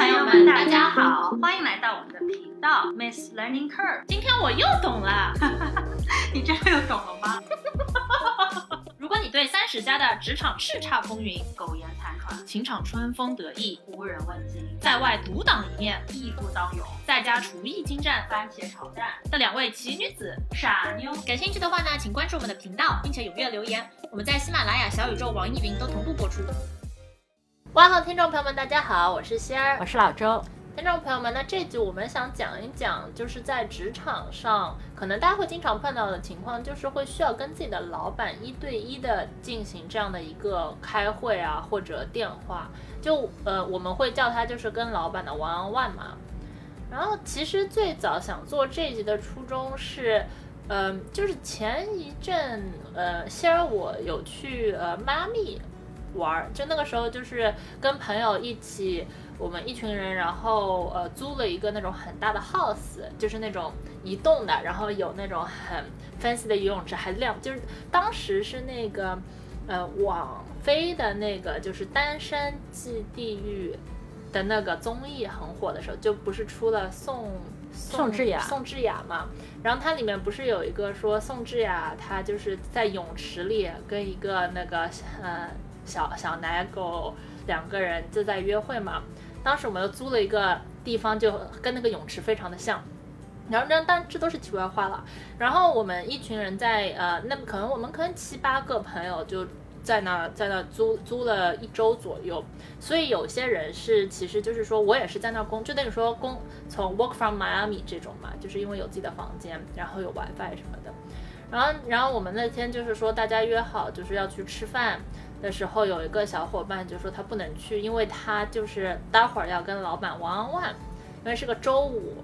朋友们，大家好，欢迎来到我们的频道 Miss Learning Curve。今天我又懂了，你真的又懂了吗？如果你对三十加的职场叱咤风云、苟延残喘、情场春风得意、无人问津，在外独当一面、义不当勇，在家厨艺精湛、番茄炒蛋的两位奇女子傻妞，感兴趣的话呢，请关注我们的频道，并且踊跃留言。我们在喜马拉雅、小宇宙、网易云都同步播出。哇哈，听众朋友们，大家好，我是仙儿，我是老周。听众朋友们，那这集我们想讲一讲，就是在职场上，可能大家会经常碰到的情况，就是会需要跟自己的老板一对一的进行这样的一个开会啊，或者电话，就呃，我们会叫它就是跟老板的 one on one 嘛。然后其实最早想做这一集的初衷是，嗯，就是前一阵，呃，仙儿我有去呃迈阿密。玩儿，就那个时候就是跟朋友一起，我们一群人，然后呃租了一个那种很大的 house，就是那种移动的，然后有那种很 fancy 的游泳池，还亮，就是当时是那个呃网飞的那个就是《单身即地狱》的那个综艺很火的时候，就不是出了宋宋智雅宋智雅嘛，然后它里面不是有一个说宋智雅她就是在泳池里跟一个那个呃。小小奶狗两个人就在约会嘛，当时我们又租了一个地方，就跟那个泳池非常的像。然后这但这都是题外话了。然后我们一群人在呃，那可能我们可能七八个朋友就在那在那租租了一周左右。所以有些人是其实就是说我也是在那工，就等于说工从 work from Miami 这种嘛，就是因为有自己的房间，然后有 WiFi 什么的。然后然后我们那天就是说大家约好就是要去吃饭。的时候，有一个小伙伴就说他不能去，因为他就是待会儿要跟老板王安万因为是个周五，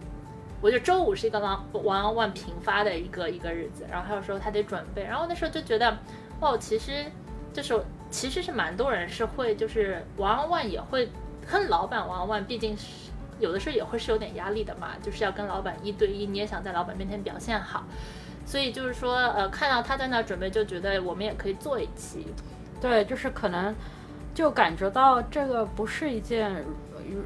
我觉得周五是一个王王安万频发的一个一个日子，然后他就说他得准备，然后那时候就觉得，哦，其实就是其实是蛮多人是会就是王安万也会跟老板王安万毕竟是有的时候也会是有点压力的嘛，就是要跟老板一对一，你也想在老板面前表现好，所以就是说，呃，看到他在那准备，就觉得我们也可以做一期。对，就是可能就感觉到这个不是一件，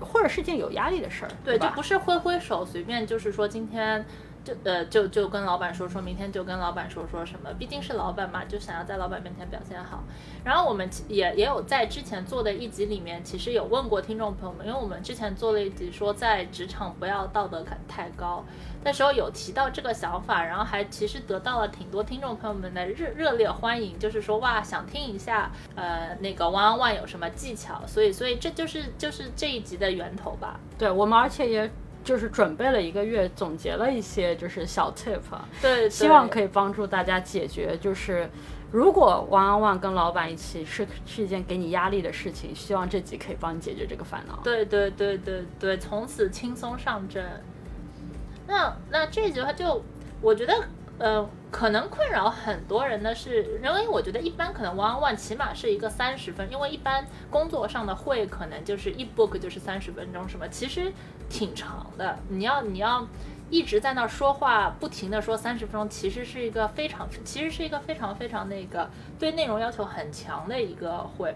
或者是件有压力的事儿，对，就不是挥挥手随便，就是说今天。就呃就就跟老板说说明天就跟老板说说什么，毕竟是老板嘛，就想要在老板面前表现好。然后我们也也有在之前做的一集里面，其实有问过听众朋友们，因为我们之前做了一集说在职场不要道德感太高，那时候有提到这个想法，然后还其实得到了挺多听众朋友们的热热烈欢迎，就是说哇想听一下呃那个 one on one 有什么技巧，所以所以这就是就是这一集的源头吧。对我们而且也。就是准备了一个月，总结了一些就是小 tip，对，希望可以帮助大家解决。就是如果 one on one 跟老板一起是是一件给你压力的事情，希望这集可以帮你解决这个烦恼。对对对对对，从此轻松上阵。那那这集的话，就我觉得。呃，可能困扰很多人的是，因为我觉得一般可能 one on one 起码是一个三十分，因为一般工作上的会可能就是一 book 就是三十分钟，什么其实挺长的。你要你要一直在那说话，不停的说三十分钟，其实是一个非常，其实是一个非常非常那个对内容要求很强的一个会。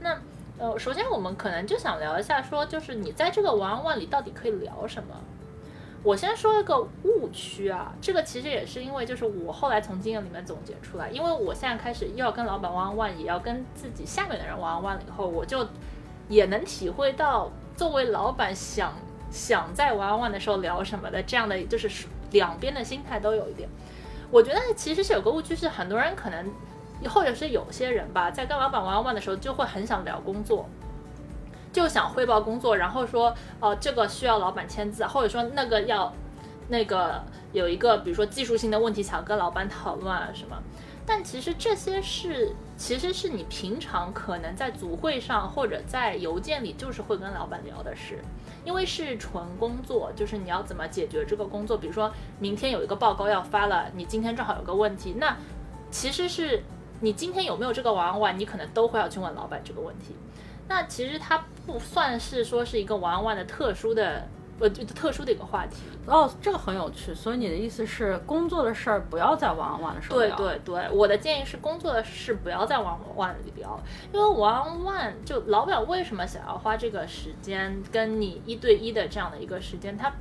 那呃，首先我们可能就想聊一下，说就是你在这个玩玩里到底可以聊什么。我先说一个误区啊，这个其实也是因为就是我后来从经验里面总结出来，因为我现在开始又要跟老板玩玩也要跟自己下面的人玩玩了以后，我就也能体会到作为老板想想在玩玩的时候聊什么的这样的，就是两边的心态都有一点。我觉得其实是有个误区，是很多人可能或者是有些人吧，在跟老板玩玩的时候就会很想聊工作。就想汇报工作，然后说，哦，这个需要老板签字，或者说那个要，那个有一个，比如说技术性的问题，想跟老板讨论啊什么。但其实这些是，其实是你平常可能在组会上或者在邮件里就是会跟老板聊的事，因为是纯工作，就是你要怎么解决这个工作。比如说明天有一个报告要发了，你今天正好有个问题，那其实是你今天有没有这个玩玩，你可能都会要去问老板这个问题。那其实它不算是说是一个玩玩的特殊的呃就特殊的一个话题。哦，这个很有趣。所以你的意思是，工作的事儿不要在 one on one 的时候对聊。对对，我的建议是工作的事不要在 one on one 里聊，因为 one on one 就老板为什么想要花这个时间跟你一对一的这样的一个时间，他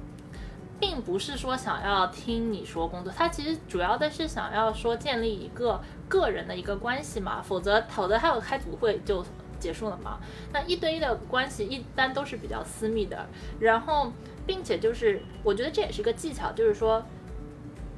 并不是说想要听你说工作，他其实主要的是想要说建立一个个人的一个关系嘛，否则否则他有开组会就结束了嘛。那一对一的关系一般都是比较私密的，然后并且就是我觉得这也是个技巧，就是说。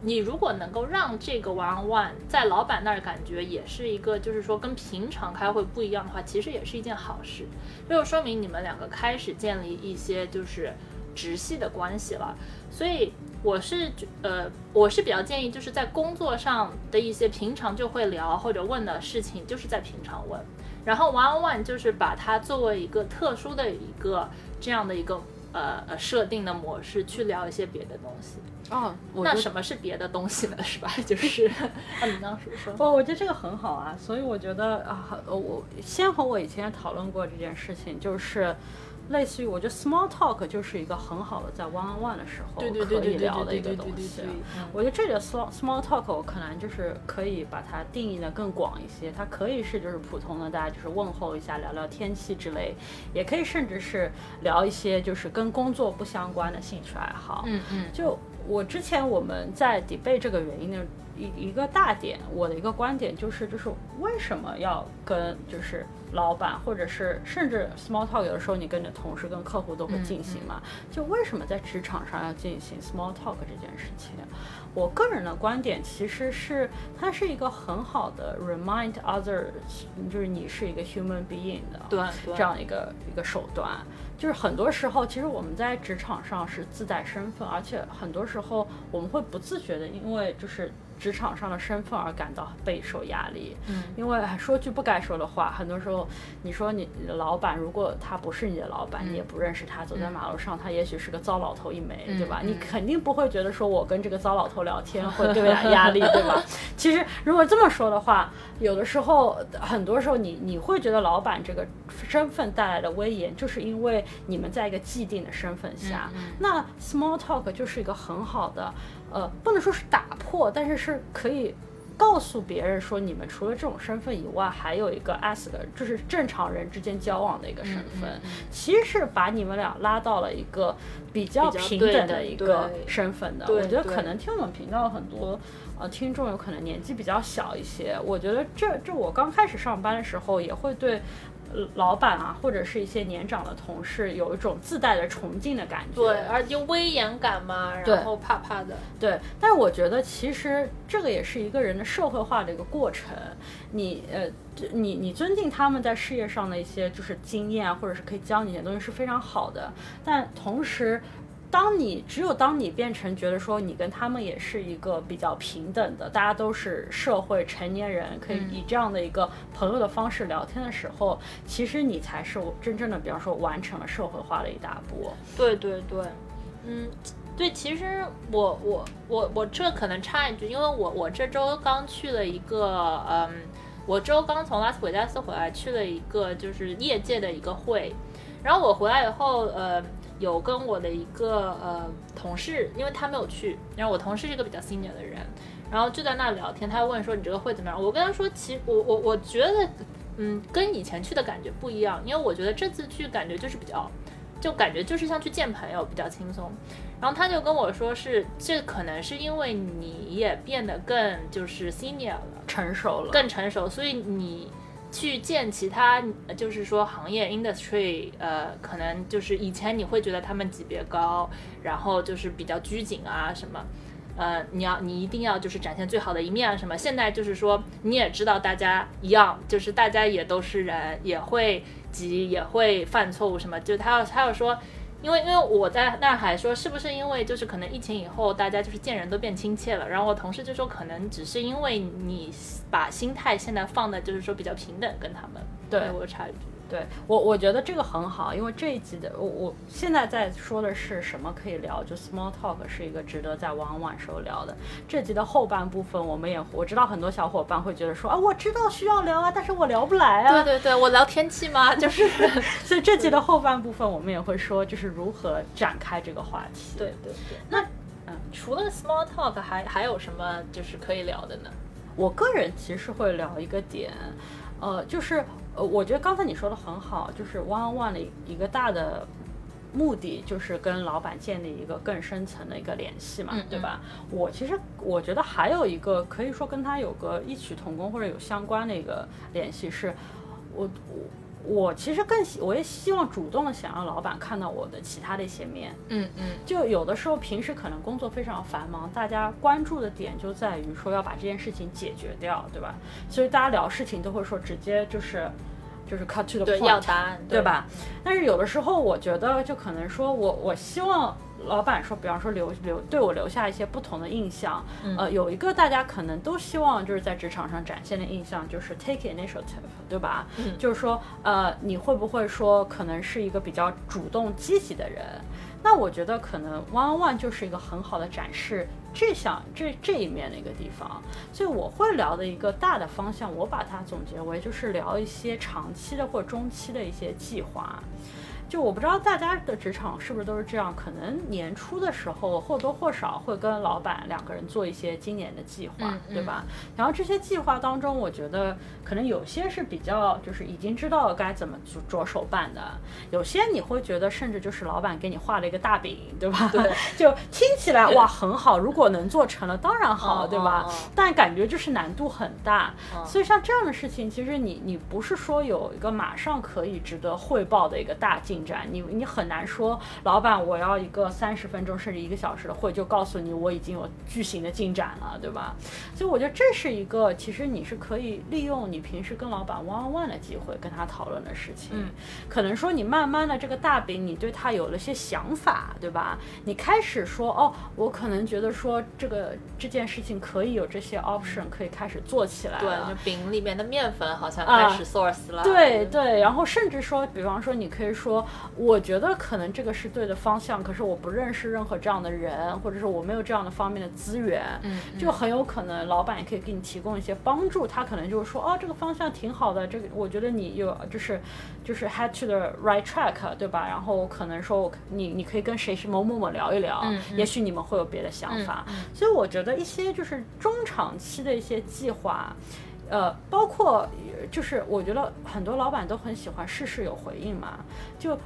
你如果能够让这个 one on one 在老板那儿感觉也是一个，就是说跟平常开会不一样的话，其实也是一件好事，就说明你们两个开始建立一些就是直系的关系了。所以我是呃，我是比较建议，就是在工作上的一些平常就会聊或者问的事情，就是在平常问。然后 one on one 就是把它作为一个特殊的一个这样的一个呃呃设定的模式去聊一些别的东西。哦，我那什么是别的东西呢？是吧？就是，啊，你刚说说，哦我觉得这个很好啊，所以我觉得啊，呃我先和我以前也讨论过这件事情，就是类似于我觉得 small talk 就是一个很好的在 one on one 的时候可以聊的一个东西我觉得这个 small small talk 我可能就是可以把它定义的更广一些，它可以是就是普通的大家就是问候一下，聊聊天气之类，也可以甚至是聊一些就是跟工作不相关的兴趣爱好。嗯嗯，就我之前我们在 debate 这个原因的一一个大点，我的一个观点就是，就是为什么要跟就是老板或者是甚至 small talk，有的时候你跟你的同事、跟客户都会进行嘛，就为什么在职场上要进行 small talk 这件事情？我个人的观点其实是，它是一个很好的 remind others，就是你是一个 human being 的，对对这样一个一个手段。就是很多时候，其实我们在职场上是自带身份，而且很多时候我们会不自觉的，因为就是职场上的身份而感到备受压力。嗯，因为说句不该说的话，很多时候你说你老板，如果他不是你的老板，你也不认识他，走在马路上，他也许是个糟老头一枚，对吧？你肯定不会觉得说我跟这个糟老头聊天会对我压力，对吧？其实如果这么说的话，有的时候很多时候你你会觉得老板这个身份带来的威严，就是因为你们在一个既定的身份下。那 small talk 就是一个很好的，呃，不能说是打破，但是是可以。告诉别人说，你们除了这种身份以外，还有一个 as 的，就是正常人之间交往的一个身份，其实是把你们俩拉到了一个比较平等的的一个身份的。我觉得可能听我们频道很多呃听众有可能年纪比较小一些，我觉得这这我刚开始上班的时候也会对。呃老板啊，或者是一些年长的同事，有一种自带的崇敬的感觉。对，而且威严感嘛，然后怕怕的，对，但是我觉得其实这个也是一个人的社会化的一个过程。你呃，这你你尊敬他们在事业上的一些就是经验啊，或者是可以教你一些东西是非常好的。但同时，当你只有当你变成觉得说你跟他们也是一个比较平等的，大家都是社会成年人，可以以这样的一个朋友的方式聊天的时候，其实你才是真正的，比方说完成了社会化的一大步。对对对，嗯，对，其实我我我我这可能插一句，因为我我这周刚去了一个，嗯，我周刚从拉斯维加斯回来，去了一个就是业界的一个会，然后我回来以后，呃，有跟我的一个呃同事，因为他没有去，然后我同事是一个比较 senior 的人，然后就在那聊天，他问说你这个会怎么样？我跟他说，其实我我我觉得，嗯，跟以前去的感觉不一样，因为我觉得这次去感觉就是比较。就感觉就是像去见朋友，比较轻松。然后他就跟我说是，这可能是因为你也变得更就是 senior 了，成熟了，更成熟，所以你去见其他就是说行业 industry，呃，可能就是以前你会觉得他们级别高，然后就是比较拘谨啊什么。呃，你要你一定要就是展现最好的一面啊什么。现在就是说你也知道大家一样，就是大家也都是人，也会急，也会犯错误什么。就他要他要说，因为因为我在那儿还说，是不是因为就是可能疫情以后大家就是见人都变亲切了，然后我同事就说可能只是因为你把心态现在放的就是说比较平等跟他们。对有个差距。对我，我觉得这个很好，因为这一集的我我现在在说的是什么可以聊，就 small talk 是一个值得在 on one 时候聊的。这集的后半部分，我们也我知道很多小伙伴会觉得说啊，我知道需要聊啊，但是我聊不来啊。对对对，我聊天气吗？就是，所以这集的后半部分，我们也会说，就是如何展开这个话题。对对对。那嗯，除了 small talk，还还有什么就是可以聊的呢？我个人其实会聊一个点，呃，就是呃，我觉得刚才你说的很好，就是 one on one 的一个大的目的就是跟老板建立一个更深层的一个联系嘛，对吧？我其实我觉得还有一个可以说跟他有个异曲同工或者有相关的一个联系是，我我。我其实更希，我也希望主动的想让老板看到我的其他的一些面。嗯嗯。就有的时候平时可能工作非常繁忙，大家关注的点就在于说要把这件事情解决掉，对吧？所以大家聊事情都会说直接就是就是 cut to the point，要答案，对吧？但是有的时候我觉得就可能说我我希望。老板说，比方说留留对我留下一些不同的印象，呃，有一个大家可能都希望就是在职场上展现的印象就是 take initiative，对吧？就是说，呃，你会不会说可能是一个比较主动积极的人？那我觉得可能 one on one 就是一个很好的展示这项这这一面的一个地方。所以我会聊的一个大的方向，我把它总结为就是聊一些长期的或中期的一些计划。就我不知道大家的职场是不是都是这样，可能年初的时候或多或少会跟老板两个人做一些今年的计划，对吧？然后这些计划当中，我觉得可能有些是比较就是已经知道该怎么着手办的，有些你会觉得甚至就是老板给你画了一个大饼，对吧？对，就听起来哇很好，如果能做成了当然好，对吧？但感觉就是难度很大，所以像这样的事情，其实你你不是说有一个马上可以值得汇报的一个大进。你你很难说，老板，我要一个三十分钟甚至一个小时的会，就告诉你我已经有巨型的进展了，对吧？所以我觉得这是一个，其实你是可以利用你平时跟老板 one on one 的机会跟他讨论的事情。嗯，可能说你慢慢的这个大饼，你对他有了些想法，对吧？你开始说，哦，我可能觉得说这个这件事情可以有这些 option，可以开始做起来了。对，就饼里面的面粉好像开始 source 了。对对，然后甚至说，比方说你可以说。我觉得可能这个是对的方向，可是我不认识任何这样的人，或者是我没有这样的方面的资源，嗯，就很有可能老板也可以给你提供一些帮助。他可能就是说，哦，这个方向挺好的，这个我觉得你有就是就是 head to the right track，对吧？然后可能说你你可以跟谁是某某某聊一聊，嗯，也许你们会有别的想法。所以我觉得一些就是中长期的一些计划。呃，包括就是我觉得很多老板都很喜欢事事有回应嘛，就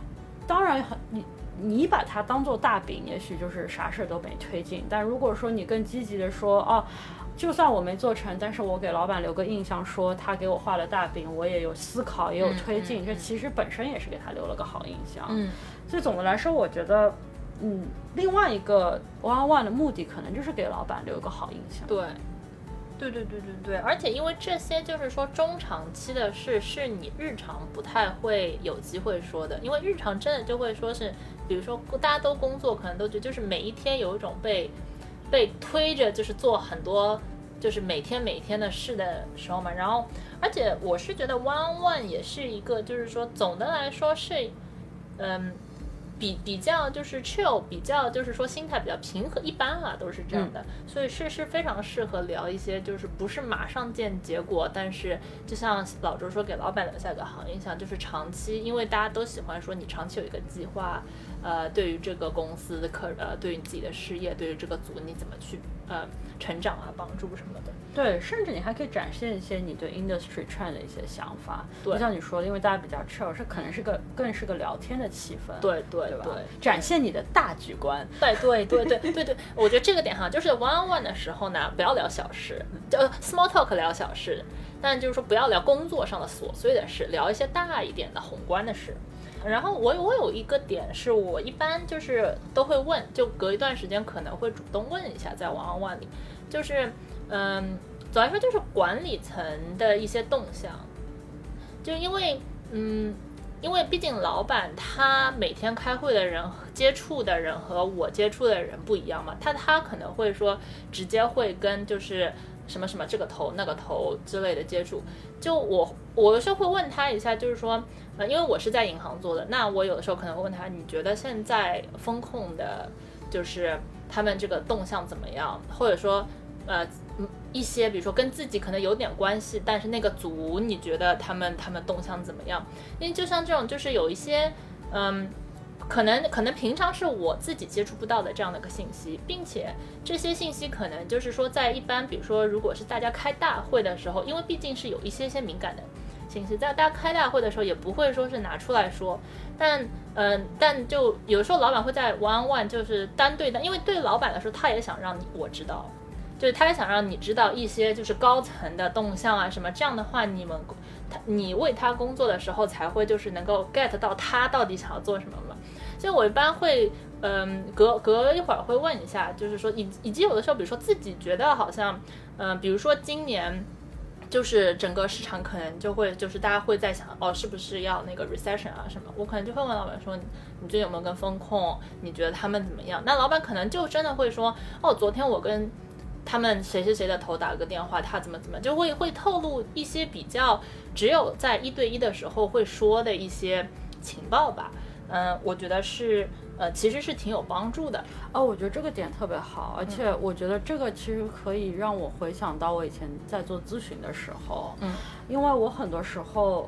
当然很你你把它当做大饼，也许就是啥事儿都没推进。但如果说你更积极的说，哦，就算我没做成，但是我给老板留个印象，说他给我画了大饼，我也有思考，也有推进，这其实本身也是给他留了个好印象。嗯，所以总的来说，我觉得，嗯，另外一个 one one 的目的可能就是给老板留个好印象。对。对对对对对，而且因为这些就是说中长期的事，是你日常不太会有机会说的，因为日常真的就会说是，比如说大家都工作，可能都觉得就是每一天有一种被被推着，就是做很多就是每天每天的事的时候嘛。然后，而且我是觉得 one one 也是一个，就是说总的来说是，嗯。比比较就是 chill，比较就是说心态比较平和，一般啊都是这样的，所以是是非常适合聊一些就是不是马上见结果，但是就像老周说给老板留下一个好印象，就是长期，因为大家都喜欢说你长期有一个计划，呃，对于这个公司的客呃，对于你自己的事业，对于这个组你怎么去呃成长啊，帮助什么的。对，甚至你还可以展现一些你对 industry trend 的一些想法。对，就像你说的，因为大家比较 chill，是可能是个更是个聊天的气氛。对对对，展现你的大局观。对对对对对对，我觉得这个点哈，就是 one on one 的时候呢，不要聊小事，就 small talk 聊小事，但就是说不要聊工作上的琐碎的事，聊一些大一点的宏观的事。然后我我有一个点是我一般就是都会问，就隔一段时间可能会主动问一下，在 one on one 里，就是。嗯，总来说就是管理层的一些动向，就因为嗯，因为毕竟老板他每天开会的人、接触的人和我接触的人不一样嘛，他他可能会说直接会跟就是什么什么这个头那个头之类的接触。就我我有时候会问他一下，就是说，呃，因为我是在银行做的，那我有的时候可能会问他，你觉得现在风控的，就是他们这个动向怎么样？或者说，呃，一些比如说跟自己可能有点关系，但是那个组你觉得他们他们动向怎么样？因为就像这种，就是有一些，嗯。可能可能平常是我自己接触不到的这样的一个信息，并且这些信息可能就是说在一般，比如说如果是大家开大会的时候，因为毕竟是有一些些敏感的信息，在大家开大会的时候也不会说是拿出来说，但嗯，但就有时候老板会在 one one 就是单对单，因为对老板来说他也想让你我知道，就是他也想让你知道一些就是高层的动向啊什么，这样的话你们他你为他工作的时候才会就是能够 get 到他到底想要做什么嘛。所以我一般会，嗯，隔隔一会儿会问一下，就是说，以以及有的时候，比如说自己觉得好像，嗯，比如说今年，就是整个市场可能就会，就是大家会在想，哦，是不是要那个 recession 啊什么？我可能就会问老板说，你最近有没有跟风控？你觉得他们怎么样？那老板可能就真的会说，哦，昨天我跟他们谁谁谁的头打了个电话，他怎么怎么，就会会透露一些比较只有在一对一的时候会说的一些情报吧。嗯，我觉得是，呃，其实是挺有帮助的。哦，我觉得这个点特别好，而且我觉得这个其实可以让我回想到我以前在做咨询的时候，嗯，因为我很多时候，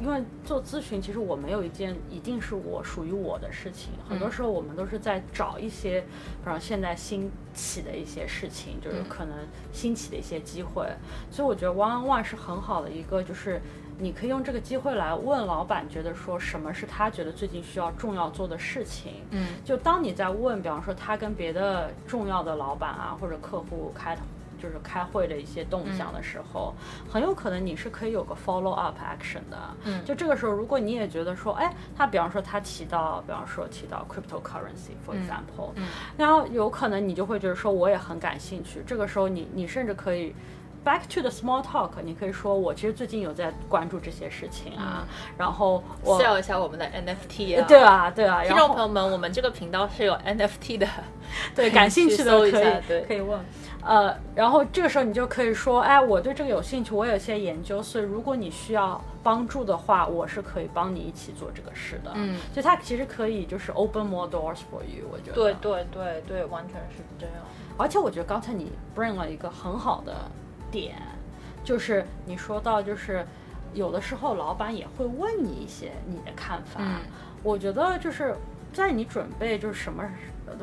因为做咨询，其实我没有一件一定是我属于我的事情，很多时候我们都是在找一些，比方现在兴起的一些事情，就是可能兴起的一些机会，所以我觉得 One on One 是很好的一个，就是。你可以用这个机会来问老板，觉得说什么是他觉得最近需要重要做的事情。嗯，就当你在问，比方说他跟别的重要的老板啊或者客户开，就是开会的一些动向的时候，很有可能你是可以有个 follow up action 的。嗯，就这个时候，如果你也觉得说，哎，他比方说他提到，比方说提到 cryptocurrency for example，嗯，然后有可能你就会觉得说我也很感兴趣。这个时候，你你甚至可以。Back to the small talk，你可以说我其实最近有在关注这些事情啊，然后我 sell 一下我们的 NFT 啊，对啊对啊，听众朋友们，我们这个频道是有 NFT 的，对，感兴趣的可以对可以问，呃，然后这个时候你就可以说，哎，我对这个有兴趣，我有些研究，所以如果你需要帮助的话，我是可以帮你一起做这个事的，嗯，就它其实可以就是 open more doors for you，我觉得，对对对对，完全是这样，而且我觉得刚才你 bring 了一个很好的。点，就是你说到，就是有的时候老板也会问你一些你的看法。嗯，我觉得就是在你准备就是什么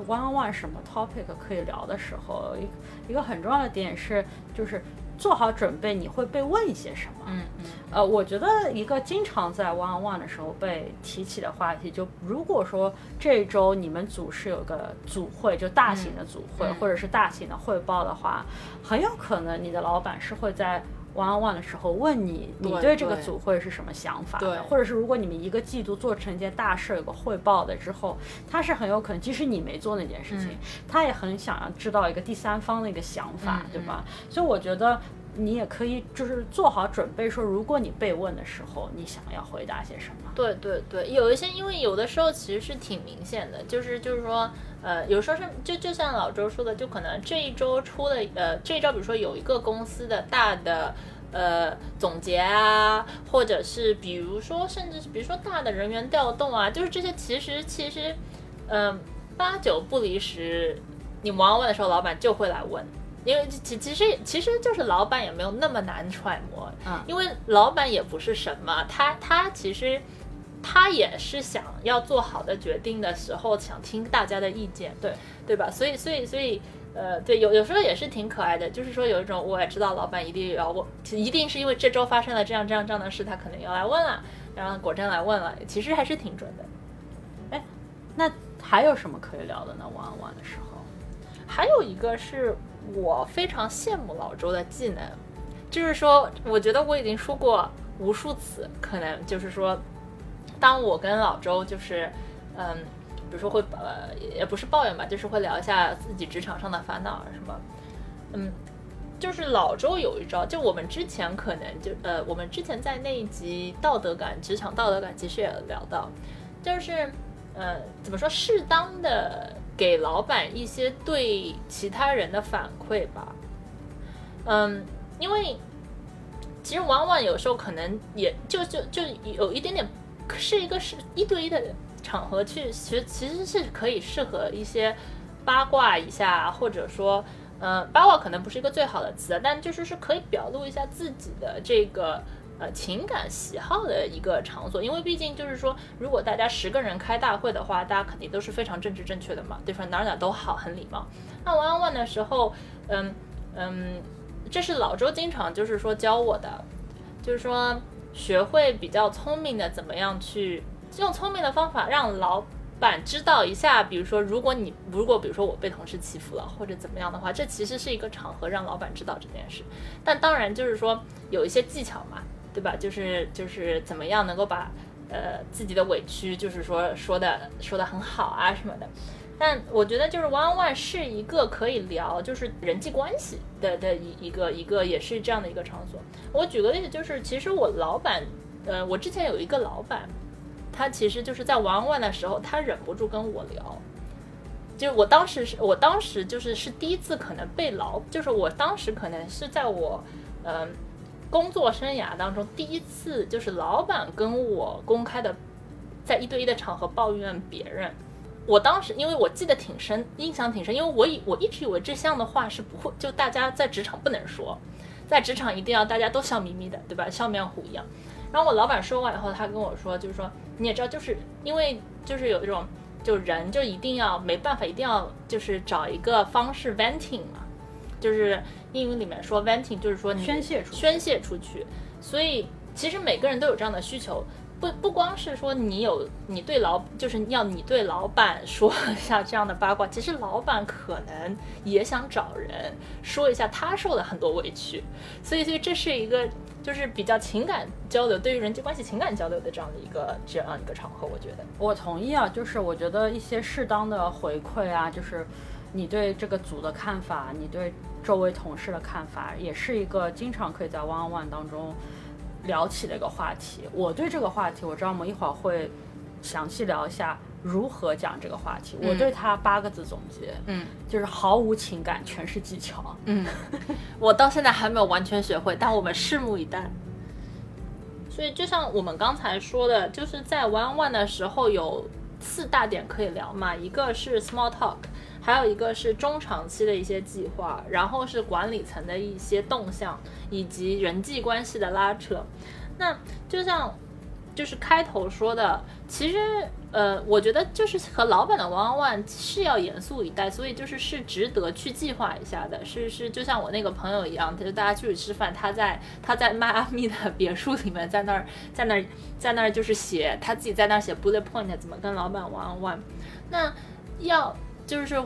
one on one 什么 topic 可以聊的时候，一一个很重要的点是就是。做好准备，你会被问一些什么？嗯嗯。呃，我觉得一个经常在 one on one 的时候被提起的话题，就如果说这周你们组是有个组会，就大型的组会或者是大型的汇报的话，很有可能你的老板是会在。One on one 的时候问你，你对这个组会是什么想法的？或者是如果你们一个季度做成一件大事，有个汇报的之后，他是很有可能，即使你没做那件事情，他也很想要知道一个第三方的一个想法，对吧？所以我觉得你也可以就是做好准备，说如果你被问的时候，你想要回答些什么？对对对，有一些，因为有的时候其实是挺明显的，就是就是说，呃，有时候是就就像老周说的，就可能这一周出的，呃，这一周比如说有一个公司的大的。呃，总结啊，或者是比如说，甚至是比如说大的人员调动啊，就是这些，其实其实，嗯，八九不离十，你忙完的时候，老板就会来问，因为其其实其实就是老板也没有那么难揣摩，嗯，因为老板也不是什么，他他其实他也是想要做好的决定的时候，想听大家的意见，对对吧？所以所以所以。呃，对，有有时候也是挺可爱的，就是说有一种我也知道老板一定要问，一定是因为这周发生了这样这样这样的事，他肯定要来问了，然后果真来问了，其实还是挺准的。哎，那还有什么可以聊的呢？玩玩的时候，还有一个是我非常羡慕老周的技能，就是说，我觉得我已经说过无数次，可能就是说，当我跟老周就是嗯。比如说会呃也不是抱怨吧，就是会聊一下自己职场上的烦恼啊什么，嗯，就是老周有一招，就我们之前可能就呃我们之前在那一集道德感职场道德感其实也聊到，就是呃怎么说适当的给老板一些对其他人的反馈吧，嗯，因为其实往往有时候可能也就就就有一点点是一个是一对一的场合去，其实其实是可以适合一些八卦一下，或者说，嗯，八卦可能不是一个最好的词，但就是是可以表露一下自己的这个。呃，情感喜好的一个场所，因为毕竟就是说，如果大家十个人开大会的话，大家肯定都是非常政治正确的嘛，对吧？哪哪都好，很礼貌。那 one on one 的时候，嗯嗯，这是老周经常就是说教我的，就是说学会比较聪明的怎么样去用聪明的方法让老板知道一下，比如说如果你如果比如说我被同事欺负了或者怎么样的话，这其实是一个场合让老板知道这件事。但当然就是说有一些技巧嘛。对吧？就是就是怎么样能够把呃自己的委屈，就是说说的说的很好啊什么的。但我觉得就是 One One 是一个可以聊就是人际关系的的一一个一个也是这样的一个场所。我举个例子，就是其实我老板，呃，我之前有一个老板，他其实就是在 One One 的时候，他忍不住跟我聊。就我当时是我当时就是是第一次可能被老，就是我当时可能是在我嗯。工作生涯当中第一次就是老板跟我公开的在一对一的场合抱怨别人，我当时因为我记得挺深，印象挺深，因为我以我一直以为这项的话是不会，就大家在职场不能说，在职场一定要大家都笑眯眯的，对吧？笑面虎一样。然后我老板说完以后，他跟我说，就是说你也知道，就是因为就是有一种就人就一定要没办法，一定要就是找一个方式 venting 嘛，就是。英语里面说 venting 就是说你宣泄出宣泄出去，所以其实每个人都有这样的需求，不不光是说你有你对老就是要你对老板说一下这样的八卦，其实老板可能也想找人说一下他受了很多委屈，所以所以这是一个就是比较情感交流，对于人际关系情感交流的这样的一个这样一个场合，我觉得。我同意啊，就是我觉得一些适当的回馈啊，就是你对这个组的看法，你对。周围同事的看法也是一个经常可以在 one on one 当中聊起的一个话题。我对这个话题，我知道我们一会儿会详细聊一下如何讲这个话题。我对他八个字总结，嗯，就是毫无情感，全是技巧。嗯，我到现在还没有完全学会，但我们拭目以待。所以就像我们刚才说的，就是在 one on one 的时候有四大点可以聊嘛，一个是 small talk。还有一个是中长期的一些计划，然后是管理层的一些动向，以及人际关系的拉扯。那就像就是开头说的，其实呃，我觉得就是和老板的 one on one 是要严肃以待，所以就是是值得去计划一下的。是是，就像我那个朋友一样，他就大家出去吃饭，他在他在迈阿密的别墅里面，在那儿在那儿在那儿就是写他自己在那儿写 bullet point，怎么跟老板 one on one。那要。就是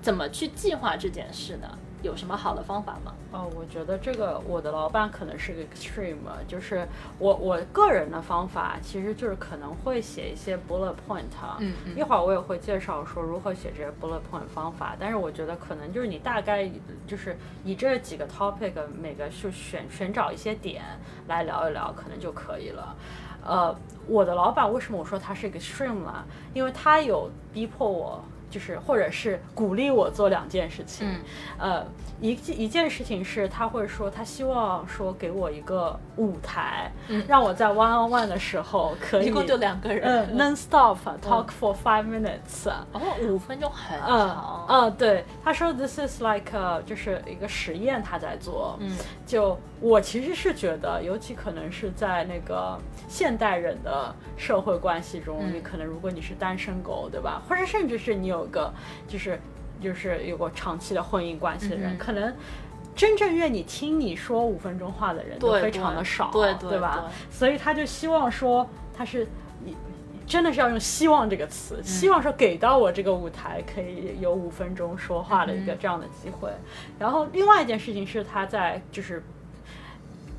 怎么去计划这件事呢？有什么好的方法吗？哦，我觉得这个我的老板可能是个 extreme，就是我我个人的方法其实就是可能会写一些 bullet point，嗯嗯，一会儿我也会介绍说如何写这些 bullet point 方法。但是我觉得可能就是你大概就是以这几个 topic 每个去选寻找一些点来聊一聊，可能就可以了。呃，我的老板为什么我说他是一个 extreme 啊？因为他有逼迫我。就是，或者是鼓励我做两件事情，呃，一一件事情是他会说，他希望说给我一个舞台，让我在 one on one 的时候可以，一共就两个人，嗯，non stop talk for five minutes，哦，五分钟很长，嗯，对，他说 this is like 就是一个实验，他在做，嗯，就我其实是觉得，尤其可能是在那个现代人的社会关系中，你可能如果你是单身狗，对吧，或者甚至是你有。个就是就是有过长期的婚姻关系的人，可能真正愿你听你说五分钟话的人都非常的少，对对吧？所以他就希望说他是真的是要用“希望”这个词，希望说给到我这个舞台可以有五分钟说话的一个这样的机会。然后另外一件事情是他在就是。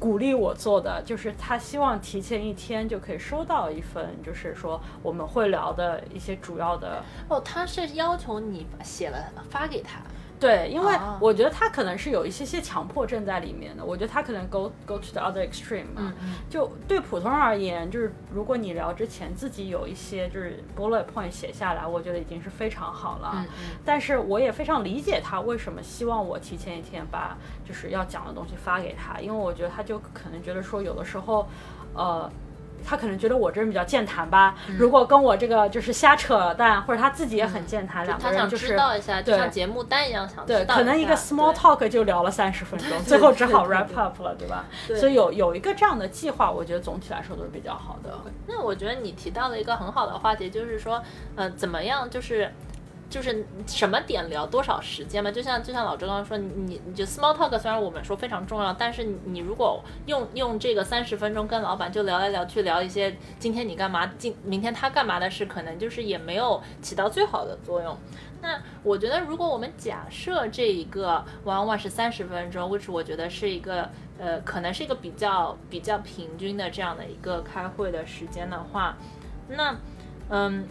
鼓励我做的就是他希望提前一天就可以收到一份，就是说我们会聊的一些主要的。哦，他是要求你写了发给他。对，因为哦我觉得他可能是有一些些强迫症在里面的。我觉得他可能 go go to the other extreme 嘛。嗯嗯就对普通人而言，就是如果你聊之前自己有一些就是 bullet point 写下来，我觉得已经是非常好了。嗯但是我也非常理解他为什么希望我提前一天把就是要讲的东西发给他，因为我觉得他就可能觉得说有的时候，呃。他可能觉得我这人比较健谈吧，嗯。如果跟我这个就是瞎扯淡，或者他自己也很健谈，两个他想人就是知道一下，像节目单一样想对，知道可能一个 small talk 就聊了三十分钟，最后只好 wrap up 了，对吧？对。所以有有一个这样的计划，我觉得总体来说都是比较好的。那我觉得你提到了一个很好的话题，就是说，呃，怎么样，就是就是什么点聊多少时间嘛？就像就像老周刚刚说，你你就 small talk 虽然我们说非常重要，但是你如果用用这个三十分钟跟老板就聊来聊去聊一些今天你干嘛，今明天他干嘛的事，可能就是也没有起到最好的作用。那我觉得，如果我们假设这一个 one one 是三十分钟，which 我觉得是一个呃，可能是一个比较比较平均的这样的一个开会的时间的话，那嗯，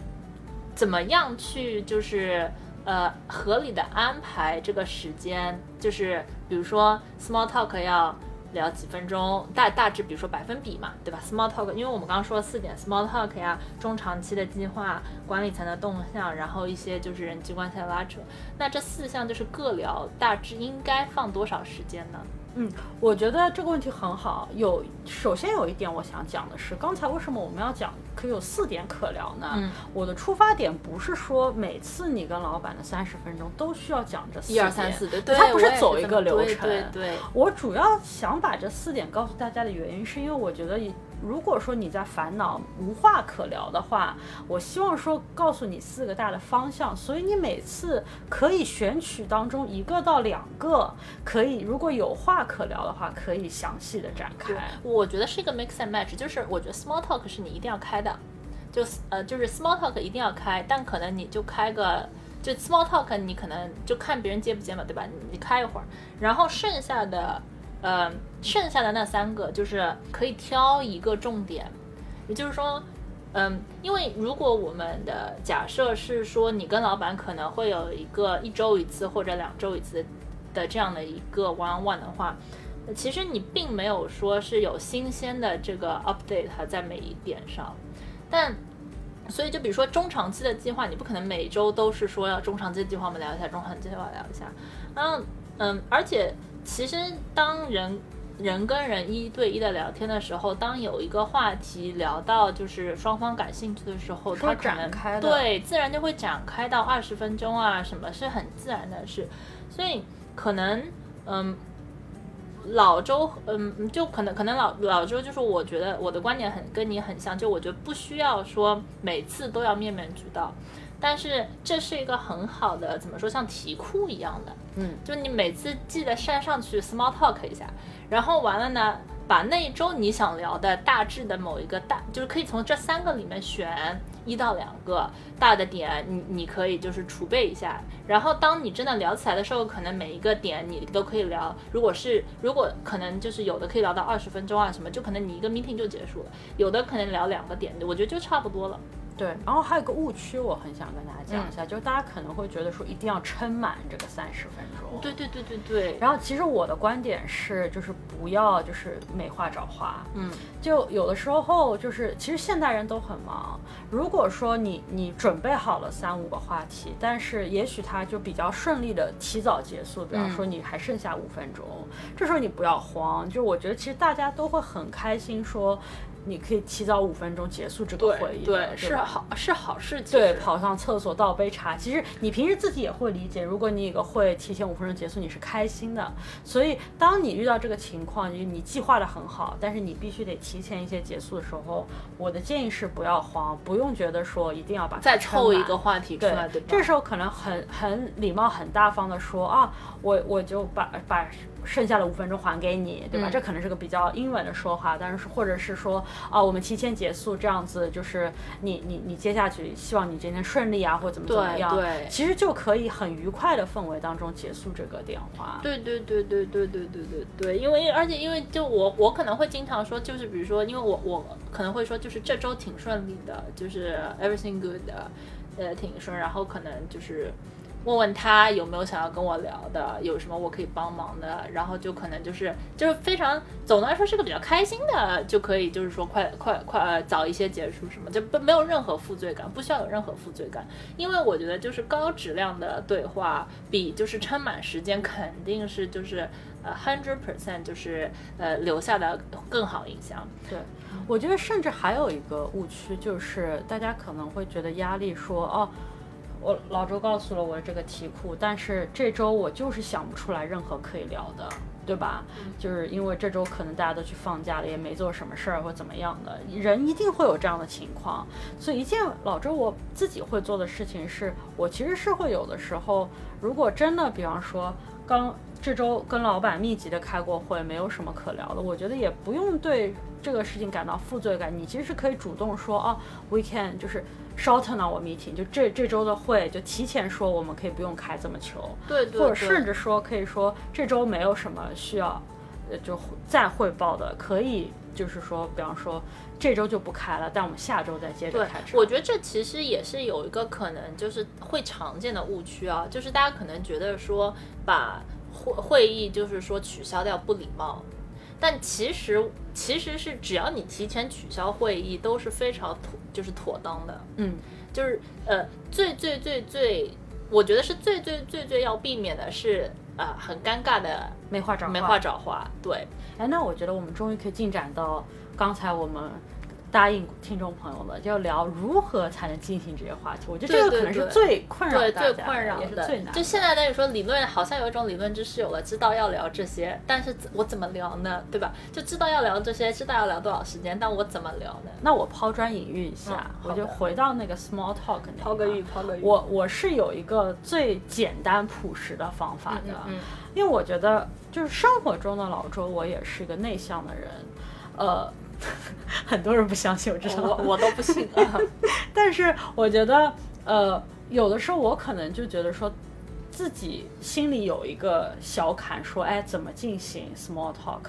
怎么样去就是呃合理的安排这个时间？就是比如说 small talk 要聊几分钟，大大致比如说百分比嘛，对吧？small talk，因为我们刚刚说了四点，small talk 呀，中长期的计划、管理层的动向，然后一些就是人际关系的拉扯。那这四项就是各聊，大致应该放多少时间呢？嗯，我觉得这个问题很好。有首先有一点我想讲的是，刚才为什么我们要讲可以有四点可聊呢？嗯我的出发点不是说每次你跟老板的三十分钟都需要讲这四一二点三四，对对，它不是走一个流程。对对，我主要想把这四点告诉大家的原因，是因为我觉得，如果说你在烦恼无话可聊的话，我希望说告诉你四个大的方向，所以你每次可以选取当中一个到两个，可以如果有话可聊的话，可以详细的展开。我觉得是一个 mix and match，就是我觉得 small talk 是你一定要开的，就呃就是 small talk 一定要开，但可能你就开个就 small talk 你可能就看别人接不接嘛，对吧？你开一会儿，然后剩下的呃剩下的那三个就是可以挑一个重点，也就是说。嗯，因为如果我们的假设是说，你跟老板可能会有一个一周一次或者两周一次的这样的一个 one on one 的话，其实你并没有说是有新鲜的这个 update 在每一点上，但所以就比如说中长期的计划，你不可能每周都是说要中长期的计划我们聊一下，中长期计划聊一下，然后嗯，而且其实当人人跟人一对一的聊天的时候，当有一个话题聊到就是双方感兴趣的时候，说它可能展开的对自然就会展开到二十分钟啊，什么是很自然的事，所以可能嗯。老周，嗯，就可能可能老老周就是我觉得我的观点很跟你很像，就我觉得不需要说每次都要面面俱到，但是这是一个很好的怎么说像题库一样的，嗯，就你每次记得删上去 small talk 一下，然后完了呢，把那一周你想聊的大致的某一个大，就是可以从这三个里面选一到两个大的点，你你可以就是储备一下，然后当你真的聊起来的时候，可能每一个点你都可以聊。如果是如果可能就是有的可以聊到二十分钟啊什么，就可能你一个 meeting 就结束了，有的可能聊两个点，我觉得就差不多了。对，然后还有个误区，我很想跟大家讲一嗯下，就是大家可能会觉得说一定要撑满这个三十分钟。对对对对对，然后其实我的观点是，就是不要就是没话找话，嗯，就有的时候就是其实现代人都很忙，如果说你你准备好了三五个话题，但是也许他就比较顺利的提早结束，比方说你还剩下五分钟，这时候你不要慌，就我觉得其实大家都会很开心说。你可以提早五分钟结束这个会议，对对是好是好事，情对，跑上厕所倒杯茶，其实你平时自己也会理解，如果你有个会提前五分钟结束，你是开心的。所以当你遇到这个情况，就是你计划的很好，但是你必须得提前一些结束的时候，我的建议是不要慌，不用觉得说一定要把再撑满凑一个话题出来，对吧？这时候可能很很礼貌、很大方的说啊，我我就把把剩下的五分钟还给你，对吧？嗯这可能是个比较英文的说话，但是或者是说啊，我们提前结束，这样子就是你你你接下去希望你今天顺利啊，或怎么怎么样，对对其实就可以很愉快的氛围当中结束这个电话。对对对对对对对对对，因为而且因为就我我可能会经常说，就是比如说，因为我我可能会说，就是这周挺顺利的，就是 everything good，呃挺顺，然后可能就是问问他有没有想要跟我聊的，有什么我可以帮忙的，然后就可能就是就是非常总的来说是个比较开心的，就可以就是说快快快呃早一些结束什么，就不没有任何负罪感，不需要有任何负罪感，因为我觉得就是高质量的对话比就是撑满时间肯定是就是呃 hundred percent 就是呃留下的更好印象。对，我觉得甚至还有一个误区，就是大家可能会觉得压力说哦。我老周告诉了我这个题库，但是这周我就是想不出来任何可以聊的，对吧？就是因为这周可能大家都去放假了，也没做什么事儿或怎么样的，人一定会有这样的情况。所以一件老周我自己会做的事情是，我其实是会有的时候，如果真的，比方说刚这周跟老板密集的开过会，没有什么可聊的，我觉得也不用对这个事情感到负罪感，你其实是可以主动说啊，we can 就是。shorten our meeting，就这这周的会就提前说，我们可以不用开这么久，对对，或者甚至说可以说这周没有什么需要，呃，就再汇报的，可以就是说，比方说这周就不开了，但我们下周再接着开。我觉得这其实也是有一个可能，就是会常见的误区啊，就是大家可能觉得说把会会议就是说取消掉不礼貌。但其实其实是只要你提前取消会议都是非常妥，就是妥当的。嗯，就是呃最最最最，我觉得是最最最最要避免的是呃很尴尬的没话找没话找话。对，哎，那我觉得我们终于可以进展到刚才我们。答应听众朋友们，就要聊如何才能进行这些话题。我觉得这个可能是最困扰大家，也是最难。就现在等于说理论，好像有一种理论知识有了，知道要聊这些，但是我怎么聊呢？对吧？就知道要聊这些，知道要聊多少时间，但我怎么聊呢？那我抛砖引玉一下，我就回到那个 small talk 那抛个玉，抛个玉。我我是有一个最简单朴实的方法的，因为我觉得就是生活中的老周，我也是一个内向的人，呃。很多人不相信我这我我都不信。但是我觉得，呃，有的时候我可能就觉得说，自己心里有一个小坎，说，哎，怎么进行 small talk？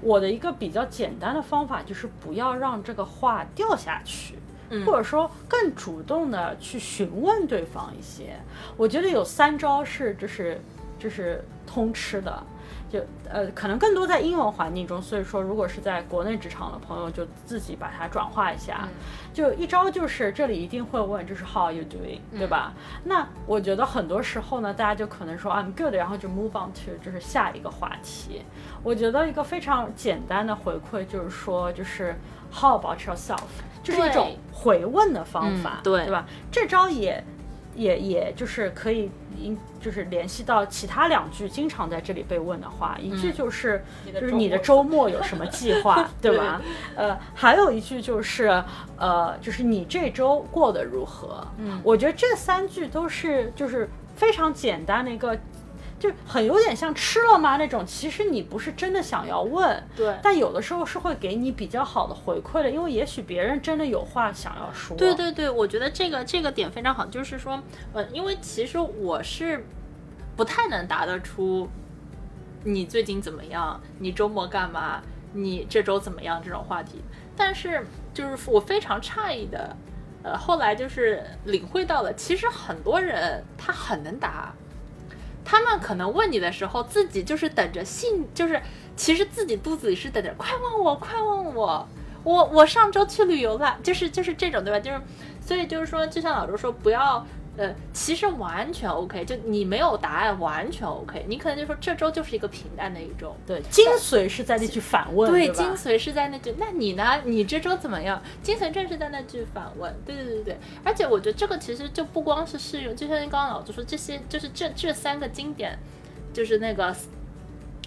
我的一个比较简单的方法就是不要让这个话掉下去，或者说更主动的去询问对方一些。我觉得有三招是，就是就是通吃的。就呃，可能更多在英文环境中，所以说如果是在国内职场的朋友，就自己把它转化一下。就一招就是这里一定会问，就是 How are you doing，对吧？那我觉得很多时候呢，大家就可能说 I'm good，然后就 move on to 就是下一个话题。我觉得一个非常简单的回馈就是说，就是 How about yourself，就是一种回问的方法，对对吧？这招也。也也就是可以，因就是联系到其他两句经常在这里被问的话，一句就是就是你的周末有什么计划，对吧？呃，还有一句就是呃，就是你这周过得如何？嗯，我觉得这三句都是就是非常简单的一个。就很有点像吃了吗那种，其实你不是真的想要问，对，但有的时候是会给你比较好的回馈的，因为也许别人真的有话想要说。对对对，我觉得这个这个点非常好，就是说，呃，因为其实我是不太能答得出你最近怎么样，你周末干嘛，你这周怎么样这种话题，但是就是我非常诧异的，呃，后来就是领会到了，其实很多人他很能答。他们可能问你的时候，自己就是等着信，就是其实自己肚子里是等着，快问我，快问我，我我上周去旅游了，就是就是这种，对吧？就是，所以就是说，就像老周说，不要。呃，其实完全 OK，就你没有答案完全 OK，你可能就说这周就是一个平淡的一周。对，精髓是在那句反问。对，精髓是在那句。那你呢？你这周怎么样？精髓正是在那句反问。对对对对对。而且我觉得这个其实就不光是适用，就像刚刚老师说，这些就是这这三个经典，就是那个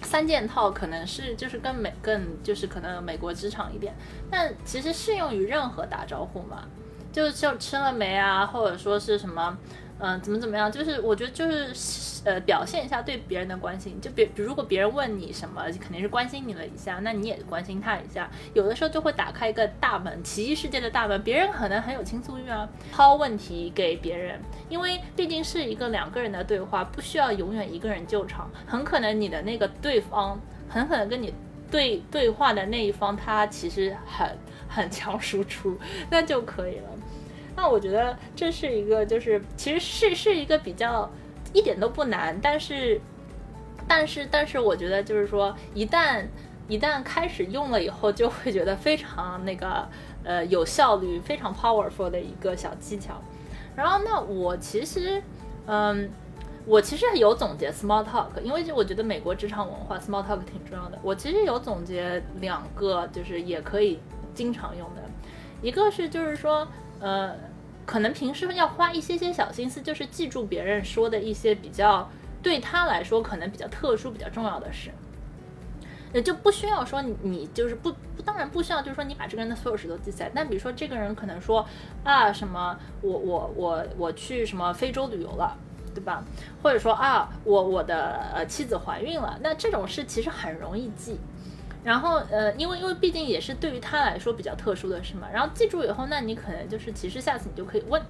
三件套，可能是就是更美更就是可能美国职场一点，但其实适用于任何打招呼嘛。就就吃了没啊，或者说是什么，嗯，怎么怎么样？就是我觉得就是呃，表现一下对别人的关心。就别如果别人问你什么，肯定是关心你了一下，那你也关心他一下。有的时候就会打开一个大门，奇异世界的大门。别人可能很有倾诉欲啊，抛问题给别人，因为毕竟是一个两个人的对话，不需要永远一个人救场。很可能你的那个对方，很可能跟你对对话的那一方，他其实很很强输出，那就可以了。那我觉得这是一个，就是其实是是一个比较一点都不难，但是但是但是我觉得就是说，一旦一旦开始用了以后，就会觉得非常那个呃有效率、非常 powerful 的一个小技巧。然后那我其实嗯。我其实有总结 small talk，因为就我觉得美国职场文化 small talk 挺重要的。我其实有总结两个，就是也可以经常用的。一个是就是说，呃，可能平时要花一些些小心思，就是记住别人说的一些比较对他来说可能比较特殊、比较重要的事。也就不需要说你你就是不不，当然不需要就是说你把这个人的所有事都记下来。但比如说这个人可能说啊什么，我我我我去什么非洲旅游了。对吧？或者说啊，我我的呃妻子怀孕了，那这种事其实很容易记。然后呃，因为因为毕竟也是对于他来说比较特殊的事嘛。然后记住以后，那你可能就是其实下次你就可以问，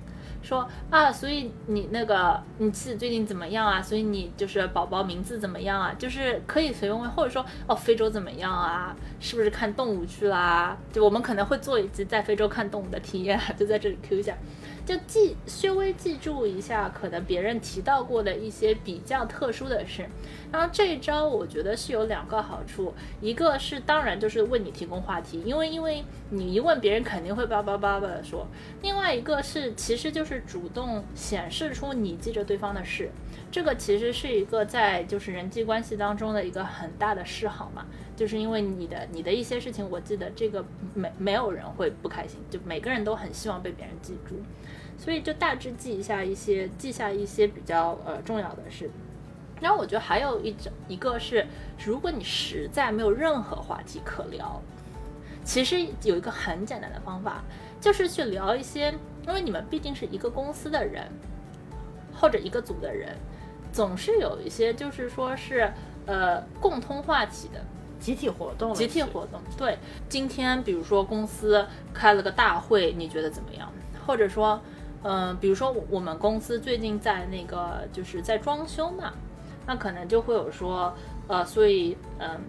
说啊，所以你那个你妻子最近怎么样啊？所以你就是宝宝名字怎么样啊？就是可以随便问，或者说哦，非洲怎么样啊？是不是看动物去啦？就我们可能会做一集在非洲看动物的体验，就在这里 Q 一下。就记稍微记住一下，可能别人提到过的一些比较特殊的事。然后这一招我觉得是有两个好处，一个是当然就是为你提供话题，因为因为你一问别人肯定会叭叭叭叭的说。另外一个是其实就是主动显示出你记着对方的事，这个其实是一个在就是人际关系当中的一个很大的示好嘛，就是因为你的你的一些事情，我记得这个没没有人会不开心，就每个人都很希望被别人记住。所以就大致记一下一些，记下一些比较呃重要的事。然后我觉得还有一种，一个是，如果你实在没有任何话题可聊，其实有一个很简单的方法，就是去聊一些，因为你们毕竟是一个公司的人，或者一个组的人，总是有一些就是说是呃共通话题的集体活动。集体活动，对。今天比如说公司开了个大会，你觉得怎么样？或者说。嗯，比如说我们公司最近在那个就是在装修嘛，那可能就会有说，呃，所以嗯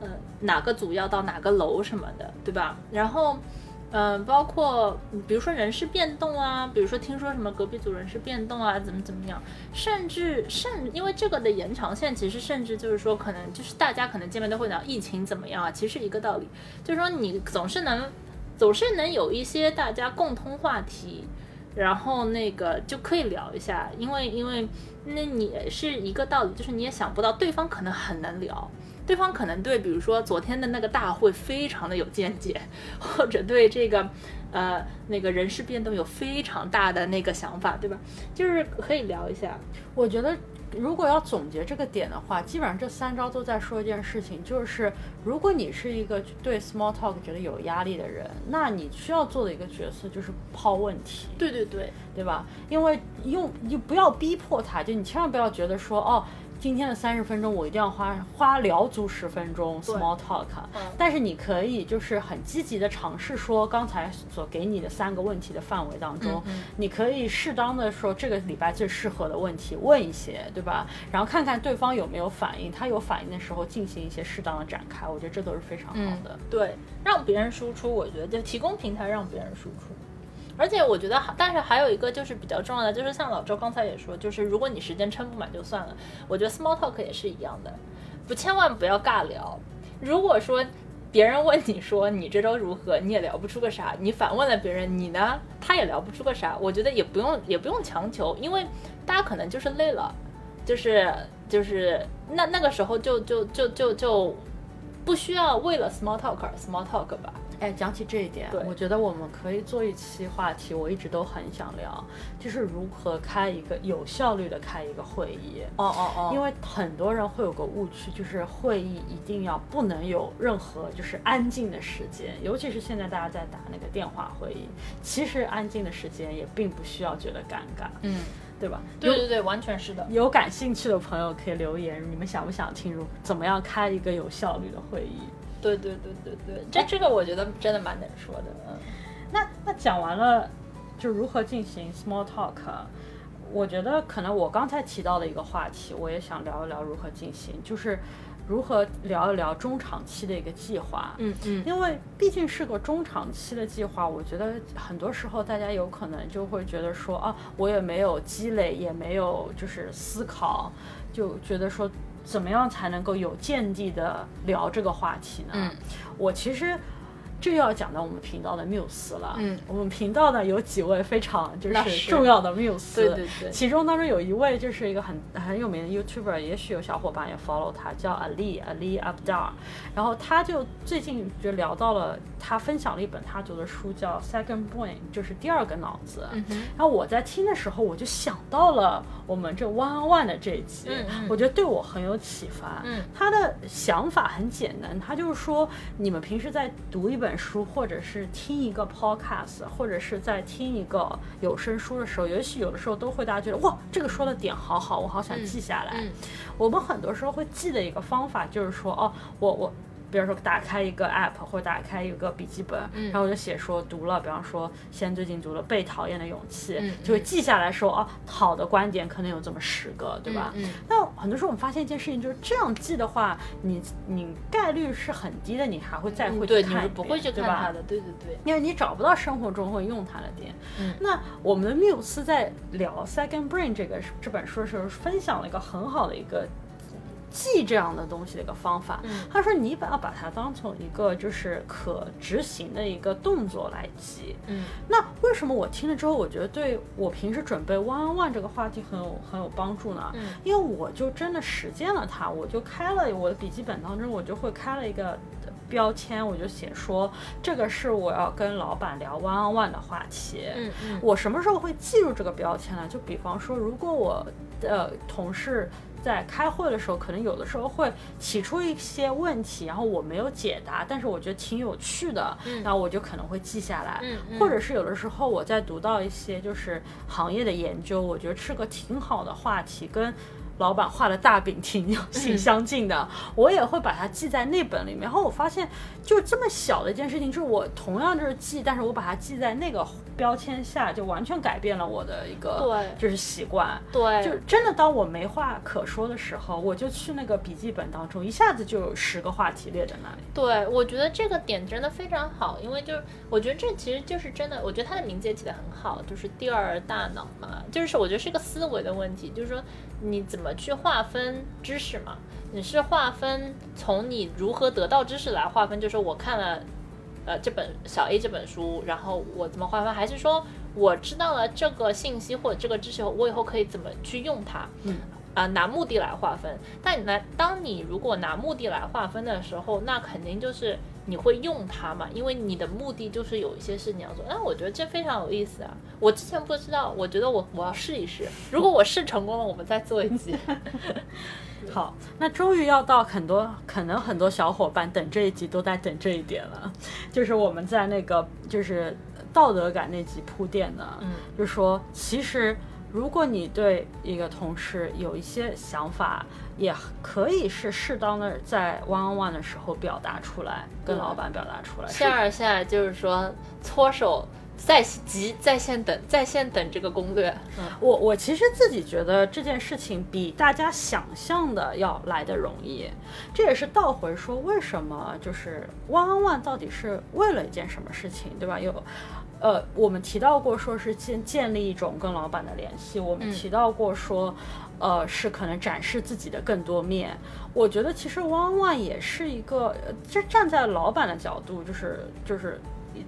嗯哪个组要到哪个楼什么的，对吧？然后嗯，包括比如说人事变动啊，比如说听说什么隔壁组人事变动啊，怎么怎么样，甚至甚因为这个的延长线，其实甚至就是说可能就是大家可能见面都会聊疫情怎么样啊，其实一个道理，就是说你总是能总是能有一些大家共通话题。然后那个就可以聊一下，因为因为那你是一个道理，就是你也想不到对方可能很能聊，对方可能对比如说昨天的那个大会非常的有见解，或者对这个呃那个人事变动有非常大的那个想法，对吧？就是可以聊一下，我觉得。如果要总结这个点的话，基本上这三招都在说一件事情，就是如果你是一个对 small talk 觉得有压力的人，那你需要做的一个角色就是抛问题。对对对，对吧？因为用你不要逼迫他，就你千万不要觉得说哦。今天的三十分钟，我一定要花花聊足十分钟 small talk。但是你可以就是很积极的尝试说，刚才所给你的三个问题的范围当中，你可以适当的说这个礼拜最适合的问题问一些，对吧？然后看看对方有没有反应，他有反应的时候进行一些适当的展开，我觉得这都是非常好的。对，让别人输出，我觉得就提供平台让别人输出。而且我觉得，但是还有一个就是比较重要的，就是像老周刚才也说，就是如果你时间撑不满就算了。我觉得 small talk 也是一样的，不千万不要尬聊。如果说别人问你说你这周如何，你也聊不出个啥，你反问了别人，你呢，他也聊不出个啥。我觉得也不用也不用强求，因为大家可能就是累了，就是就是那那个时候就就就就就不需要为了 small talk small talk 吧。哎，讲起这一点，我觉得我们可以做一期话题，我一直都很想聊，就是如何开一个有效率的开一个会议。哦哦哦。因为很多人会有个误区，就是会议一定要不能有任何就是安静的时间，尤其是现在大家在打那个电话会议，其实安静的时间也并不需要觉得尴尬，嗯，对吧？对对对，完全是的。有感兴趣的朋友可以留言，你们想不想听如怎么样开一个有效率的会议？对对对对对，这这个我觉得真的蛮难说的。嗯，那那讲完了，就如何进行 small talk，我觉得可能我刚才提到的一个话题，我也想聊一聊如何进行，就是如何聊一聊中长期的一个计划。嗯嗯因为毕竟是个中长期的计划，我觉得很多时候大家有可能就会觉得说啊，我也没有积累，也没有就是思考，就觉得说怎么样才能够有见地的聊这个话题呢？嗯我其实。这又要讲到我们频道的缪斯了。嗯我们频道呢有几位非常就是重要的缪斯。对对对其中当中有一位就是一个很很有名的 YouTuber，也许有小伙伴也 follow 他，叫 Ali Ali Abdar。然后他就最近就聊到了，他分享了一本他读的书，叫 Second Brain，就是第二个脑子。嗯哼然后我在听的时候，我就想到了我们这 One on One 的这一集，嗯嗯我觉得对我很有启发。嗯他的想法很简单，他就是说，你们平时在读一本书，或者是听一个 podcast，或者是在听一个有声书的时候，也许有的时候都会大家觉得哇，这个说的点好好，我好想记下来。嗯我们很多时候会记的一个方法就是说，哦，我我。比如说打开一个 app 或者打开一个笔记本，嗯然后我就写说读了，比方说先最近读了《被讨厌的勇气》嗯就会记下来说哦，好的观点可能有这么十个，对吧？那很多时候我们发现一件事情，就是这样记的话，你你概率是很低的，你还会再会去对，你看一是不会去遍对吧看它的，对对对。因为你找不到生活中会用它的点。嗯那我们的缪斯在聊《Second Brain》这个这本书的时候，分享了一个很好的一个记这样的东西的一个方法。嗯他说你把把它当成一个就是可执行的一个动作来记。嗯那为什么我听了之后，我觉得对我平时准备 One on One 这个话题很有很有帮助呢？嗯因为我就真的实践了它，我就开了我的笔记本当中，我就会开了一个标签，我就写说这个是我要跟老板聊 One on One 的话题。嗯嗯我什么时候会记住这个标签呢？就比方说，如果我的同事在开会的时候，可能有的时候会提出一些问题，然后我没有解答，但是我觉得挺有趣的，嗯然后我就可能会记下来。嗯嗯或者是有的时候我在读到一些就是行业的研究，我觉得是个挺好的话题，跟老板画的大饼挺有挺相近的，我也会把它记在那本里面。然后我发现，就这么小的一件事情，就是我同样就是记，但是我把它记在那个标签下，就完全改变了我的一个对就是习惯。对，就真的，当我没话可说的时候，我就去那个笔记本当中，一下子就有十个话题列在那里。对，我觉得这个点真的非常好，因为就是我觉得这其实就是真的，我觉得它的名字也起得很好，就是第二大脑嘛，就是我觉得是一个思维的问题，就是说你怎么去划分知识嘛？你是划分从你如何得到知识来划分，就是我看了呃这本小 A 这本书，然后我怎么划分，还是说我知道了这个信息或者这个知识，我以后可以怎么去用它？嗯。啊、拿目的来划分。但你来，当你如果拿目的来划分的时候，那肯定就是你会用它嘛，因为你的目的就是有一些事你要做。那我觉得这非常有意思啊！我之前不知道，我觉得我我要试一试。如果我试成功了，我们再做一集。好，那终于要到很多可能很多小伙伴等这一集都在等这一点了，就是我们在那个就是道德感那集铺垫的，嗯，就说其实如果你对一个同事有一些想法，也可以是适当的在 one on one 的时候表达出来，跟老板表达出来。线儿现在就是说搓手。在急在线等，在线等这个攻略。嗯，我我其实自己觉得这件事情比大家想象的要来的容易，这也是倒回说为什么就是 one on one 到底是为了一件什么事情，对吧？有。呃，我们提到过说是建建立一种跟老板的联系，我们嗯提到过说，呃，是可能展示自己的更多面。我觉得其实 one on one 也是一个，呃这站在老板的角度，就是就是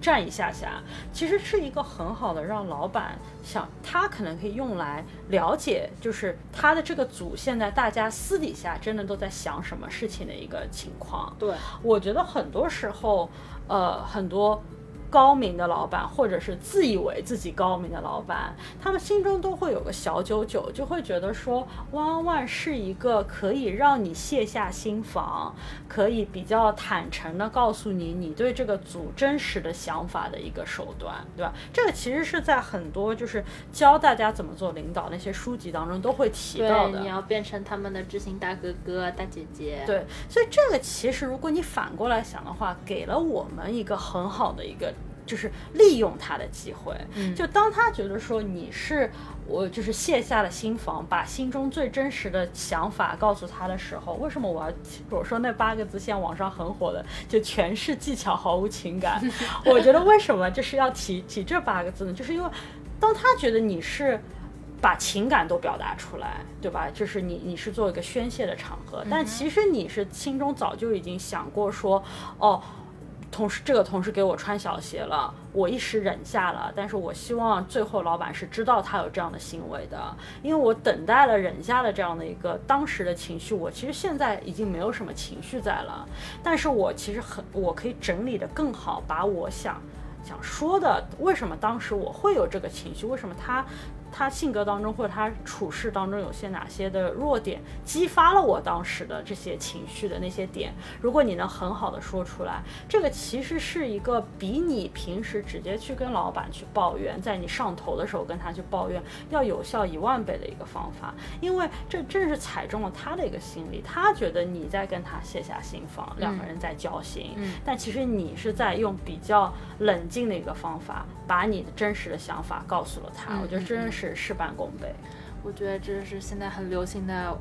站一下下，其实是一个很好的让老板想，他可能可以用来了解，就是他的这个组现在大家私底下真的都在想什么事情的一个情况。对，我觉得很多时候，呃，很多。高明的老板，或者是自以为自己高明的老板，他们心中都会有个小九九，就会觉得说，One One 是一个可以让你卸下心防，可以比较坦诚的告诉你你对这个组真实的想法的一个手段，对吧？这个其实是在很多就是教大家怎么做领导那些书籍当中都会提到，的你。要变成他们的知心大哥哥、大姐姐。对，所以这个其实如果你反过来想的话，给了我们一个很好的一个就是利用他的机会。嗯就当他觉得说你是我就是卸下了心防，把心中最真实的想法告诉他的时候，为什么我要我说那八个字现在网上很火的，就全是技巧毫无情感？我觉得为什么就是要提提这八个字呢？就是因为当他觉得你是。把情感都表达出来，对吧？就是你，你是做一个宣泄的场合，但其实你是心中早就已经想过说，哦，同事这个同事给我穿小鞋了，我一时忍下了，但是我希望最后老板是知道他有这样的行为的，因为我等待了忍下了这样的一个当时的情绪，我其实现在已经没有什么情绪在了，但是我其实很，我可以整理的更好，把我想想说的，为什么当时我会有这个情绪，为什么他。他性格当中或者他处事当中有些哪些的弱点，激发了我当时的这些情绪的那些点。如果你能很好的说出来，这个其实是一个比你平时直接去跟老板去抱怨，在你上头的时候跟他去抱怨要有效一万倍的一个方法。因为这正是踩中了他的一个心理，他觉得你在跟他卸下心防，两个人在交心，但其实你是在用比较冷静的一个方法，把你的真实的想法告诉了他。我觉得真是。是事半功倍，我觉得这是现在很流行的，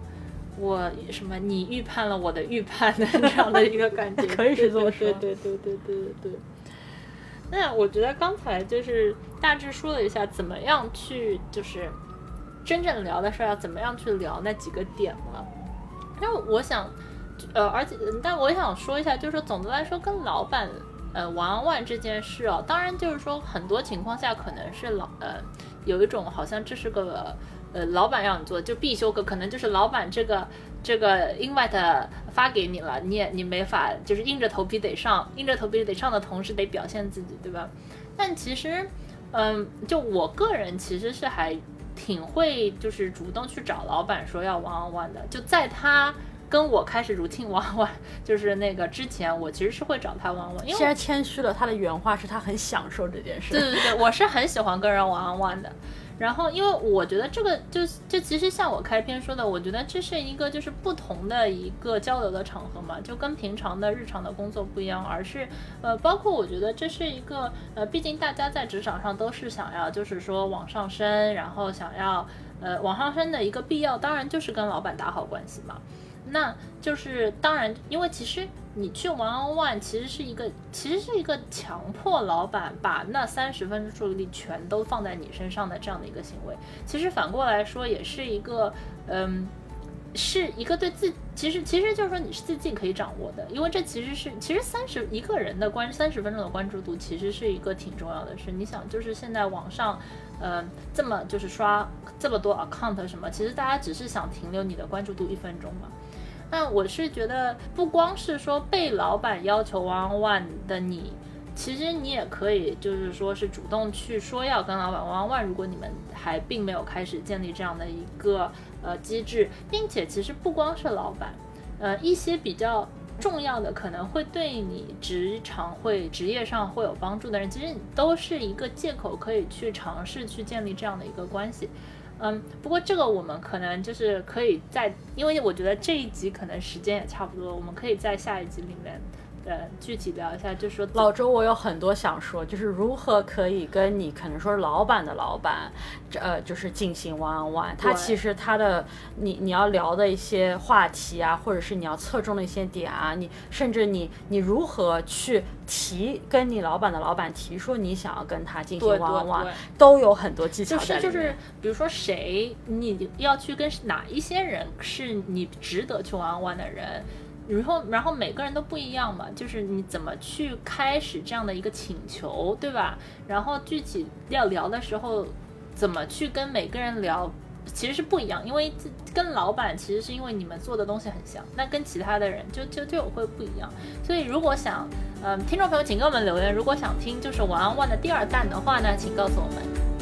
我什么你预判了我的预判的 这样的一个感觉，可以是这么说，对对对对对对对。那我觉得刚才就是大致说了一下怎么样去就是真正聊的事儿要怎么样去聊那几个点了。那我想，呃，而且但我想说一下，就是说总的来说跟老板呃玩玩这件事哦，当然就是说很多情况下可能是老呃。有一种好像这是个呃老板让你做就必修课，可能就是老板这个这个 invite 发给你了，你也你没法就是硬着头皮得上，硬着头皮得上的同时得表现自己，对吧？但其实，嗯，就我个人其实是还挺会就是主动去找老板说要 one on one 的，就在他跟我开始 routine one on one 就是那个之前，我其实是会找他 on one。因为现在谦虚了，他的原话是他很享受这件事。对对对，我是很喜欢跟人 on one 的。然后，因为我觉得这个就就其实像我开篇说的，我觉得这是一个就是不同的一个交流的场合嘛，就跟平常的日常的工作不一样，而是呃，包括我觉得这是一个呃，毕竟大家在职场上都是想要就是说往上升，然后想要呃往上升的一个必要，当然就是跟老板打好关系嘛。那就是当然，因为其实你去 one on one，其实是一个，其实是一个强迫老板把那三十分钟注意力全都放在你身上的这样的一个行为。其实反过来说，也是一个，嗯，是一个对自，其实其实就是说你是自己可以掌握的，因为这其实是，其实三十一个人的关三十分钟的关注度，其实是一个挺重要的事。你想，就是现在网上，呃，这么就是刷这么多 account 什么，其实大家只是想停留你的关注度一分钟嘛。那我是觉得，不光是说被老板要求 one one 的你，其实你也可以，就是说是主动去说要跟老板 one one。如果你们还并没有开始建立这样的一个呃机制，并且其实不光是老板，呃，一些比较重要的可能会对你职场会职业上会有帮助的人，其实你都是一个借口，可以去尝试去建立这样的一个关系。嗯，不过这个我们可能就是可以在，因为我觉得这一集可能时间也差不多，我们可以在下一集里面。呃，具体聊一下，就说老周，我有很多想说，就是如何可以跟你可能说是老板的老板，呃，就是进行 one on one。他其实他的你你要聊的一些话题啊，或者是你要侧重的一些点啊，你甚至你你如何去提跟你老板的老板提说你想要跟他进行 one on one，都有很多技巧在里面。就是就是，比如说谁你要去跟哪一些人是你值得去 one on one 的人。然后，然后每个人都不一样嘛，就是你怎么去开始这样的一个请求，对吧？然后具体要聊的时候，怎么去跟每个人聊，其实是不一样。因为跟老板其实是因为你们做的东西很像，那跟其他的人就就就会不一样。所以如果想，嗯，听众朋友请给我们留言，如果想听就是晚安万的第二弹的话呢，请告诉我们。